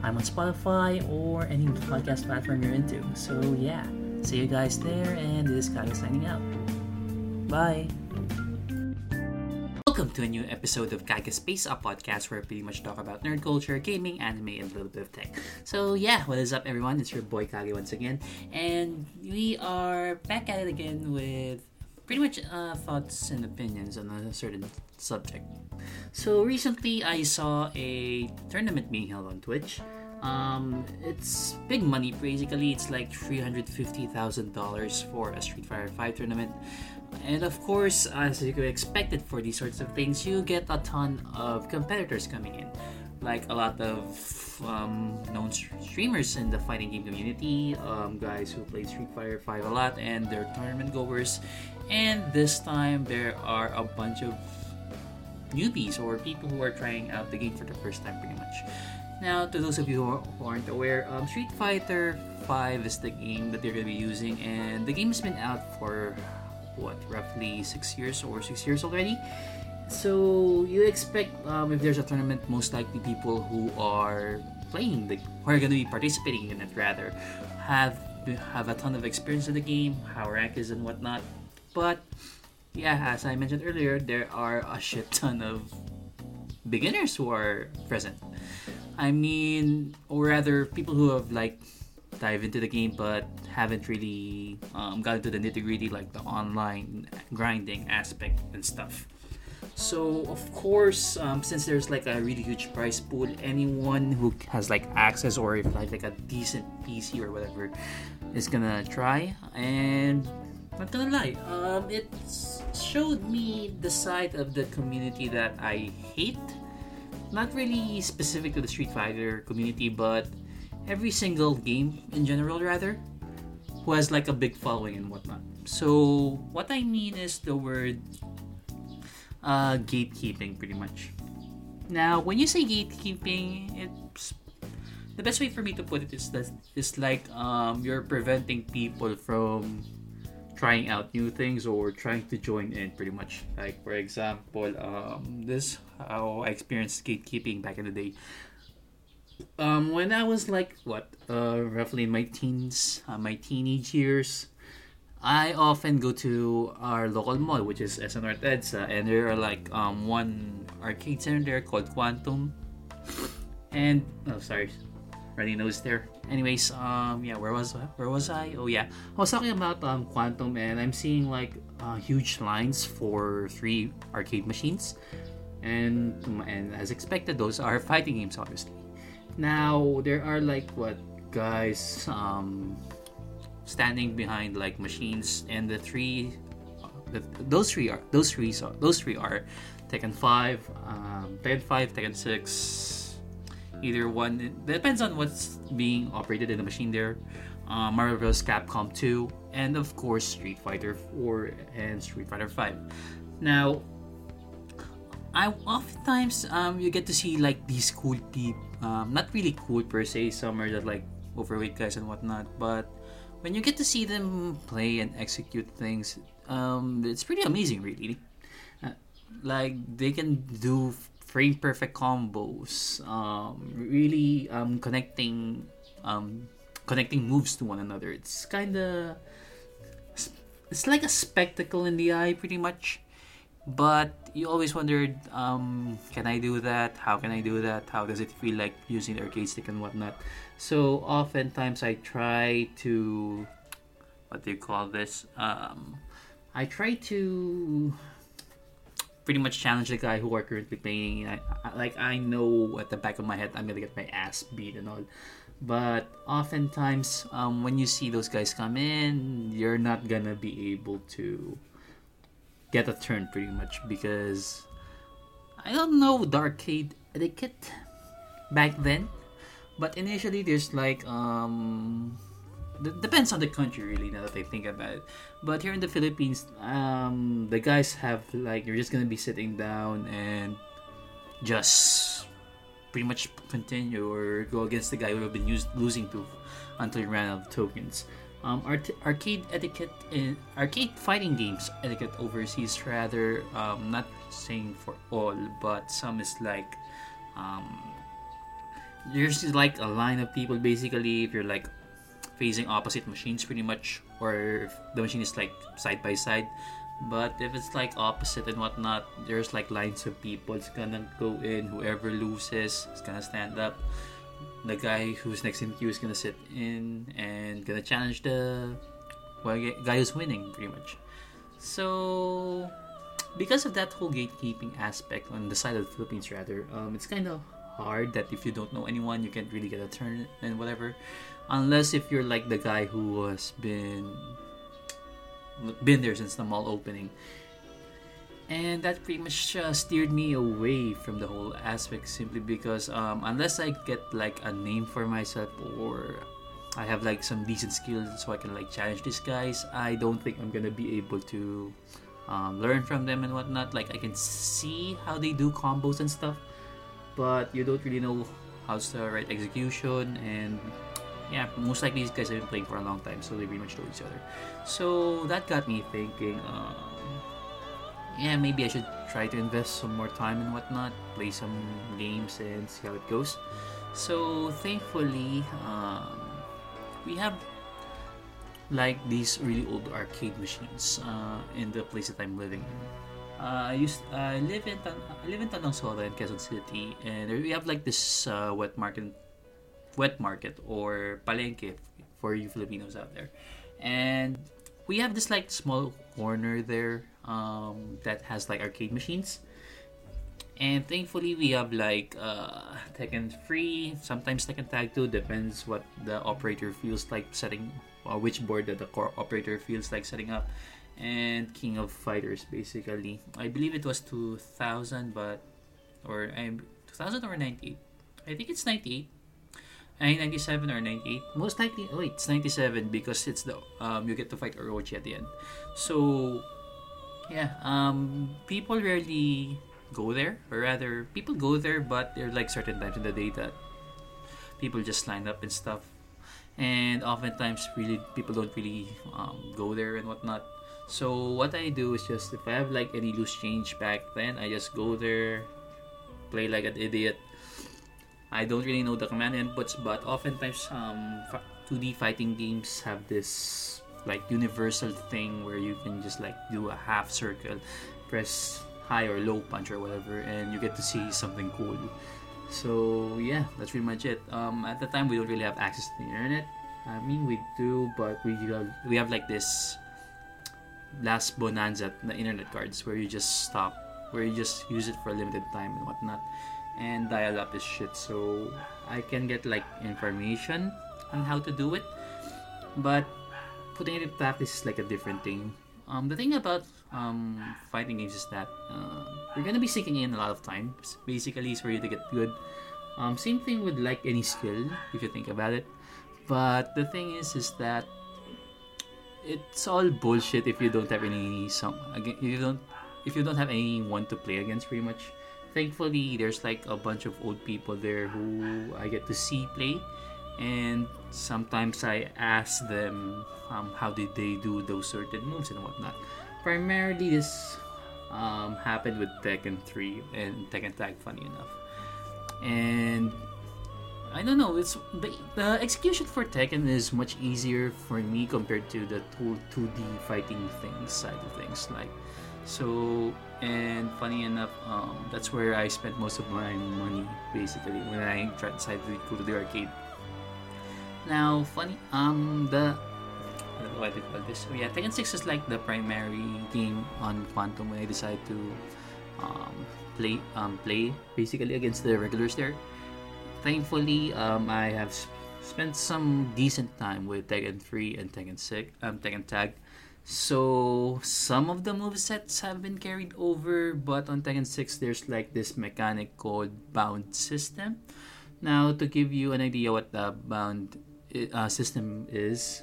I'm on Spotify or any podcast platform you're into. So yeah, see you guys there, and this guy is signing out. Bye. Welcome to a new episode of Kage Space, a podcast where I pretty much talk about nerd culture, gaming, anime, and a little bit of tech. So yeah, what is up everyone? It's your boy Kage once again, and we are back at it again with pretty much uh, thoughts and opinions on a certain subject. So recently, I saw a tournament being held on Twitch. Um, it's big money. Basically, it's like three hundred fifty thousand dollars for a Street Fighter Five tournament. And of course, as you could expect it for these sorts of things, you get a ton of competitors coming in. Like a lot of um, known streamers in the fighting game community, um, guys who play Street Fighter 5 a lot, and they're tournament goers. And this time, there are a bunch of newbies or people who are trying out the game for the first time, pretty much. Now, to those of you who aren't aware, um, Street Fighter 5 is the game that they're going to be using, and the game's been out for what, roughly six years or six years already. So you expect um, if there's a tournament, most likely people who are playing the, who are going to be participating in it rather, have have a ton of experience in the game, how rank is and whatnot. But yeah, as I mentioned earlier, there are a shit ton of beginners who are present. I mean, or rather, people who have like dive into the game but haven't really um, gotten to the nitty gritty, like the online grinding aspect and stuff. So of course, um, since there's like a really huge prize pool, anyone who has like access or if like, like a decent PC or whatever is gonna try. And not gonna lie, um, it showed me the side of the community that I hate. Not really specific to the Street Fighter community, but every single game in general, rather, who has like a big following and whatnot. So, what I mean is the word uh, gatekeeping, pretty much. Now, when you say gatekeeping, it's the best way for me to put it is that it's like um, you're preventing people from trying out new things or trying to join in pretty much. Like for example um, this how i experienced gatekeeping back in the day. Um, when i was like what uh, roughly in my teens uh, my teenage years i often go to our local mall which is SM North EDSA and there are like um, one arcade center there called quantum. And oh sorry runny nose there? Anyways um yeah where was where was i? Oh yeah. I was talking about um quantum and i'm seeing like uh, huge lines for three arcade machines. And and as expected those are fighting games obviously. Now there are like what guys um standing behind like machines and the three the, those three are those three so those three are Tekken 5 um, Tekken 5 Tekken 6 either one it depends on what's being operated in the machine there. Uh, Marvel vs. Capcom 2 and of course Street Fighter 4 and Street Fighter 5 now I oftentimes um, you get to see like these cool people um, not really cool per se some are just like overweight guys and whatnot but when you get to see them play and execute things um, it's pretty amazing really. Uh, like they can do frame perfect combos, um, really um, connecting um, connecting moves to one another. It's kind of it's like a spectacle in the eye, pretty much. But you always wondered, um, can I do that? How can I do that? How does it feel like using the arcade stick and whatnot? So oftentimes I try to, what do you call this? Um, I try to pretty much challenge the guy who are currently playing. I, I, like I know at the back of my head I'm gonna get my ass beat and all, but oftentimes um, when you see those guys come in, you're not gonna be able to get a turn pretty much because I don't know the arcade etiquette back then, but initially there's like um depends on the country really now that I think about it. But here in the Philippines, um the guys have like you're just gonna be sitting down and just pretty much continue or go against the guy who have been used, losing to until you ran out of tokens. Um, art- arcade etiquette in arcade fighting games etiquette overseas rather um, not saying for all but some is like um, there's like a line of people basically if you're like facing opposite machines pretty much or if the machine is like side by side. But if it's like opposite and whatnot there's like lines of people. It's gonna go in. Whoever loses is gonna stand up. The guy who's next in queue is gonna sit in and gonna challenge the guy who's winning pretty much. So because of that whole gatekeeping aspect on the side of the philippines rather um, it's kind of hard that if you don't know anyone you can't really get a turn and whatever unless if you're like the guy who has been been there since the mall opening. And that pretty much uh, steered me away from the whole aspect simply because um, unless i get like a name for myself or i have like some decent skills so i can like challenge these guys i don't think i'm gonna be able to um, learn from them and whatnot. Like i can see how they do combos and stuff but you don't really know how's the right execution and yeah most likely these guys have been playing for a long time so they pretty much know each other so that got me thinking um, yeah, maybe I should try to invest some more time and whatnot, play some games and see how it goes. So thankfully, um, we have like these really old arcade machines uh, in the place that I'm living in. Uh, I used I live in I live in Tandang Sora in Quezon City, and we have like this uh, wet market, wet market or palenque for you Filipinos out there, and we have this like small corner there um, that has like arcade machines. And thankfully, we have like uh, Tekken 3, sometimes Tekken Tag 2, depends what the operator feels like setting, uh, which board that the core operator feels like setting up. And King of Fighters, basically. I believe it was 2000, but, or I'm 2000 or 98. I think it's 98. 97 or 98 most likely oh wait it's 97 because it's the um you get to fight Orochi at the end. So yeah um people rarely go there or rather people go there but there are like certain times in the day that people just line up and stuff. And oftentimes really people don't really um, go there and whatnot. So what i do is just if i have like any loose change back then i just go there play like an idiot I don't really know the command inputs, but oftentimes um, 2D fighting games have this like universal thing where you can just like do a half circle, press high or low punch or whatever, and you get to see something cool. So yeah, that's pretty much it. Um, at the time, we don't really have access to the internet. I mean, we do, but we have, we have like this last bonanza, the internet cards, where you just stop, where you just use it for a limited time and whatnot and dial up this shit so I can get like information on how to do it. But putting it in practice is like a different thing. Um, the thing about um, fighting games is that uh, you're gonna be sinking in a lot of times. Basically, it's for you to get good. Um, same thing with like any skill, if you think about it. But the thing is, is that it's all bullshit if you don't have any some again you don't if you don't have anyone to play against pretty much thankfully there's like a bunch of old people there who I get to see play and sometimes I ask them um, how did they do those certain moves and whatnot. Primarily this um, happened with Tekken 3 and Tekken Tag funny enough. And I don't know, it's the, the execution for Tekken is much easier for me compared to the 2, 2D fighting things side of things like so and funny enough, um, that's where I spent most of my money basically when I decided to go to the arcade. Now, funny, um, the I don't know what they call this. Yeah, Tekken 6 is like the primary game on Quantum when I decided to um, play um, play basically against the regulars there. Thankfully, um, I have spent some decent time with Tekken 3 and Tekken 6, um, Tekken Tag so some of the movesets have been carried over, but on Tekken 6 there's like this mechanic called bound system. Now, to give you an idea what the bound uh, system is,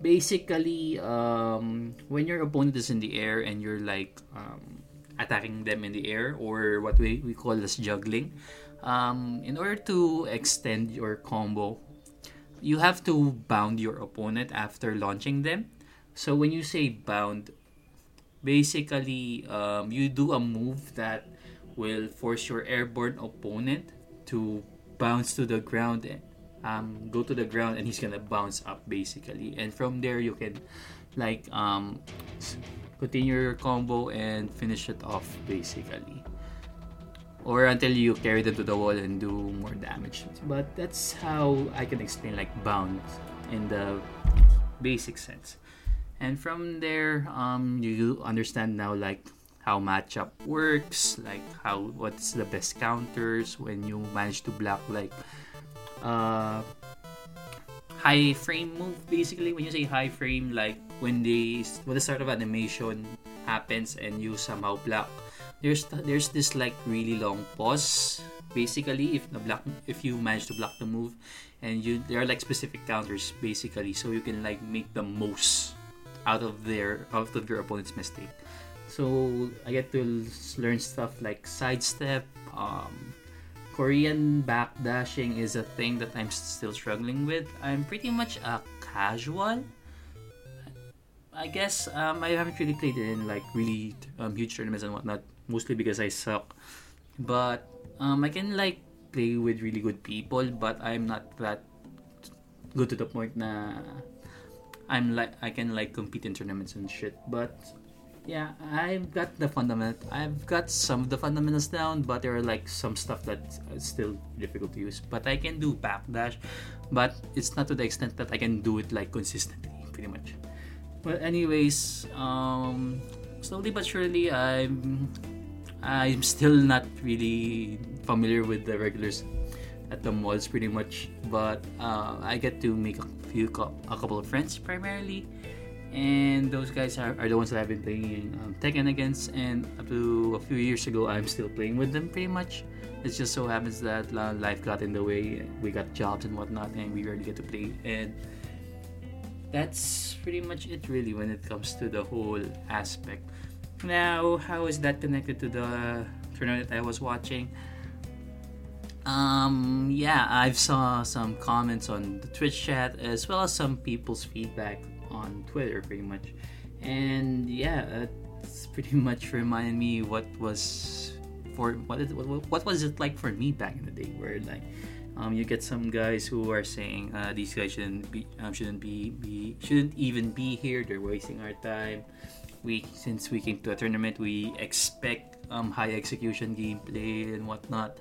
basically, um, when your opponent is in the air and you're like um, attacking them in the air, or what we, we call as juggling, um, in order to extend your combo, you have to bound your opponent after launching them. So when you say bound, basically um, you do a move that will force your airborne opponent to bounce to the ground um, go to the ground and he's gonna bounce up basically. And from there you can like um, continue your combo and finish it off basically. Or until you carry them to the wall and do more damage. But that's how i can explain like bound in the basic sense and from there um, you understand now like how matchup works, like how what's the best counters when you manage to block like uh high frame move basically. When you say high frame like when they when the start of animation happens and you somehow block there's there's this like really long pause. Basically if the block if you manage to block the move and you there are like specific counters basically. So you can like make the most out of their out of your opponent's mistake so I get to learn stuff like sidestep. Um, Korean backdashing is a thing that I'm still struggling with. I'm pretty much a casual. I guess um, I haven't really played in like really um, huge tournaments and whatnot, mostly because I suck. But um, I can like play with really good people, but I'm not that good to the point na I'm like I can like compete in tournaments and shit. But yeah, I've got the fundament. I've got some of the fundamentals down, but there are like some stuff that's still difficult to use. But I can do backdash, but it's not to the extent that I can do it like consistently, pretty much. But anyways, um, slowly but surely, I'm I'm still not really familiar with the regulars at the malls, pretty much. But uh, I get to make a few a couple of friends primarily and those guys are, are the ones that I've been playing um, Tekken against. And up to a few years ago, I'm still playing with them pretty much. It just so happens that uh, life got in the way. We got jobs and whatnot, and we rarely get to play. And that's pretty much it, really, when it comes to the whole aspect. Now, how is that connected to the tournament that I was watching? Um, yeah, I've saw some comments on the Twitch chat as well as some people's feedback on Twitter, pretty much. And yeah, it's pretty much reminded me what was for what, is, what what was it like for me back in the day, where like um, you get some guys who are saying uh, these guys shouldn't be um, shouldn't be, be shouldn't even be here. They're wasting our time. We since we came to a tournament, we expect um, high execution gameplay and whatnot.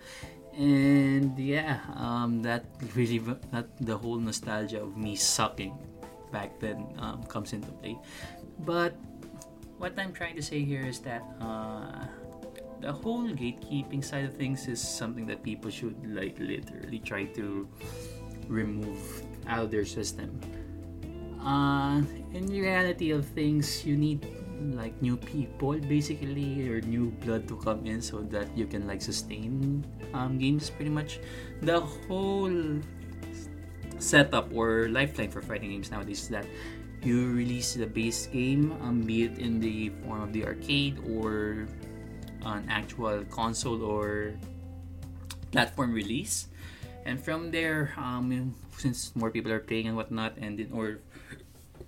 And yeah, um, that really that the whole nostalgia of me sucking back then um, comes into play. But what I'm trying to say here is that uh, the whole gatekeeping side of things is something that people should like literally try to remove out of their system. Uh, in reality of things, you need like new people basically or new blood to come in so that you can like sustain um, games pretty much the whole setup or lifeline for fighting games nowadays is that you release the base game, um, be it in the form of the arcade or an actual console or platform release. And from there, um, since more people are playing and whatnot, and in order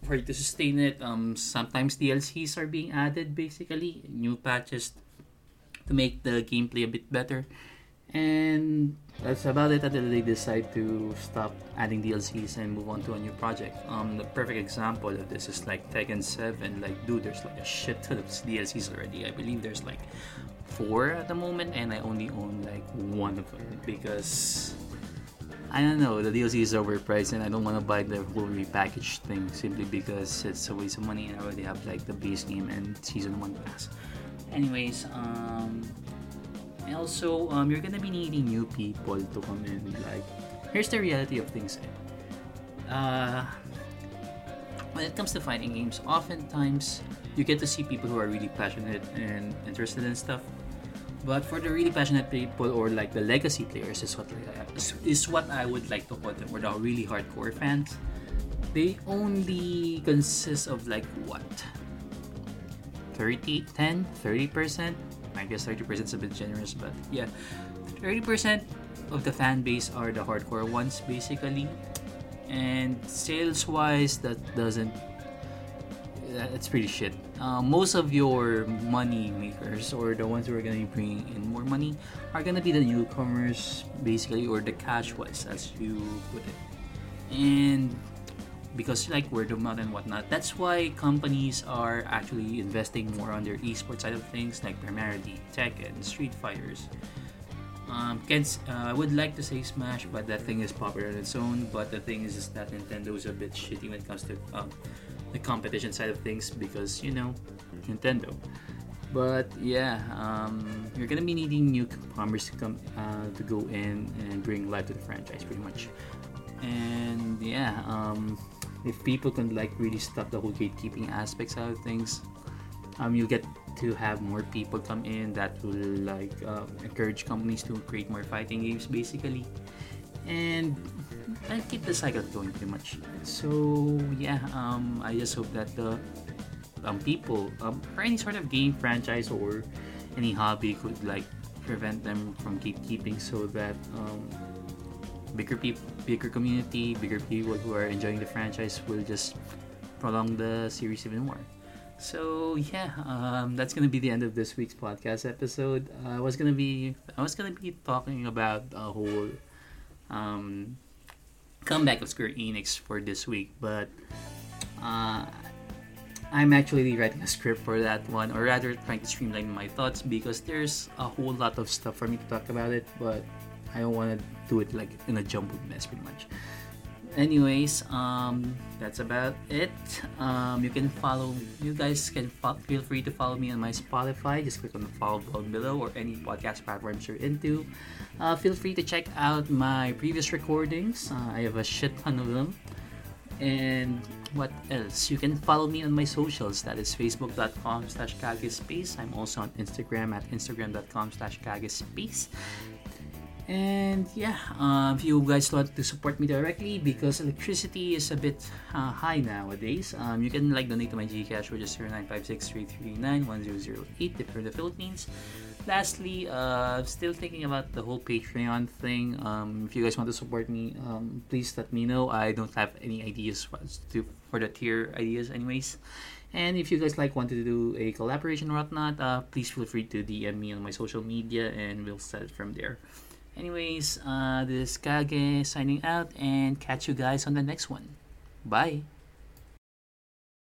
for you to sustain it, um, sometimes DLCs are being added, basically new patches to make the gameplay a bit better. And that's about it until they decide to stop adding DLCs and move on to a new project. Um, the perfect example of this is like Tekken 7. Like, dude, there's like a shit ton of DLCs already. I believe there's like four at the moment, and I only own like one of them because I don't know. The DLC is overpriced, and I don't want to buy the whole repackaged thing simply because it's a waste of money, and I already have like the base game and season one pass. Anyways, um, also, um, you're gonna be needing new people to come in. Like, here's the reality of things. Uh, when it comes to fighting games, oftentimes you get to see people who are really passionate and interested in stuff. But for the really passionate people or like the legacy players is what is what I would like to call them, or the really hardcore fans. They only consist of like what 30, 10, 30%. I guess 30% is a bit generous, but yeah, 30% of the fan base are the hardcore ones basically. And sales wise, that doesn't it's pretty shit. Uh, most of your money makers or the ones who are gonna be bringing in more money are gonna be the newcomers, basically, or the casuals, as you put it. And because like word of mouth and whatnot, that's why companies are actually investing more on their esports side of things, like primarily Tekken, Street Fighters. Um, uh, I would like to say Smash, but that thing is popular on its own. But the thing is, is that Nintendo is a bit shitty when it comes to um, the competition side of things because you know Nintendo. But yeah, um, you're gonna be needing new newcomers to come uh, to go in and bring life to the franchise, pretty much. And yeah, um, if people can like really stop the whole gatekeeping aspects of things, um, you get to have more people come in that will like uh, encourage companies to create more fighting games, basically. And and keep the cycle going pretty much. So yeah, um, I just hope that the um, people um, or any sort of game franchise or any hobby could like prevent them from gatekeeping so that um, bigger people, bigger community, bigger people who are enjoying the franchise will just prolong the series even more. So yeah, um, that's gonna be the end of this week's podcast episode. I was gonna be I was gonna be talking about a whole um, comeback of Square Enix for this week, but uh, I'm actually writing a script for that one, or rather trying to streamline my thoughts because there's a whole lot of stuff for me to talk about it, but I don't want to do it like in a jumbled mess, pretty much. Anyways, um, that's about it. Um, you can follow. You guys can fo- feel free to follow me on my Spotify. Just click on the follow button below or any podcast platforms you're into. Uh, feel free to check out my previous recordings. Uh, I have a shit ton of them. And what else? You can follow me on my socials. That is facebook.com slash kagespace. I'm also on Instagram at instagram.com slash kagespace. And yeah, um, if you guys want to support me directly because electricity is a bit uh, high nowadays, um, you can like donate to my Gcash, which is 0956 if you're the Philippines. Lastly, uh, still thinking about the whole Patreon thing. Um, if you guys want to support me, um, please let me know. I don't have any ideas for, to, for the tier ideas, anyways. And if you guys like want to do a collaboration or whatnot, uh, please feel free to DM me on my social media, and we'll set it from there. Anyways, uh, this is Kage signing out and catch you guys on the next one. Bye.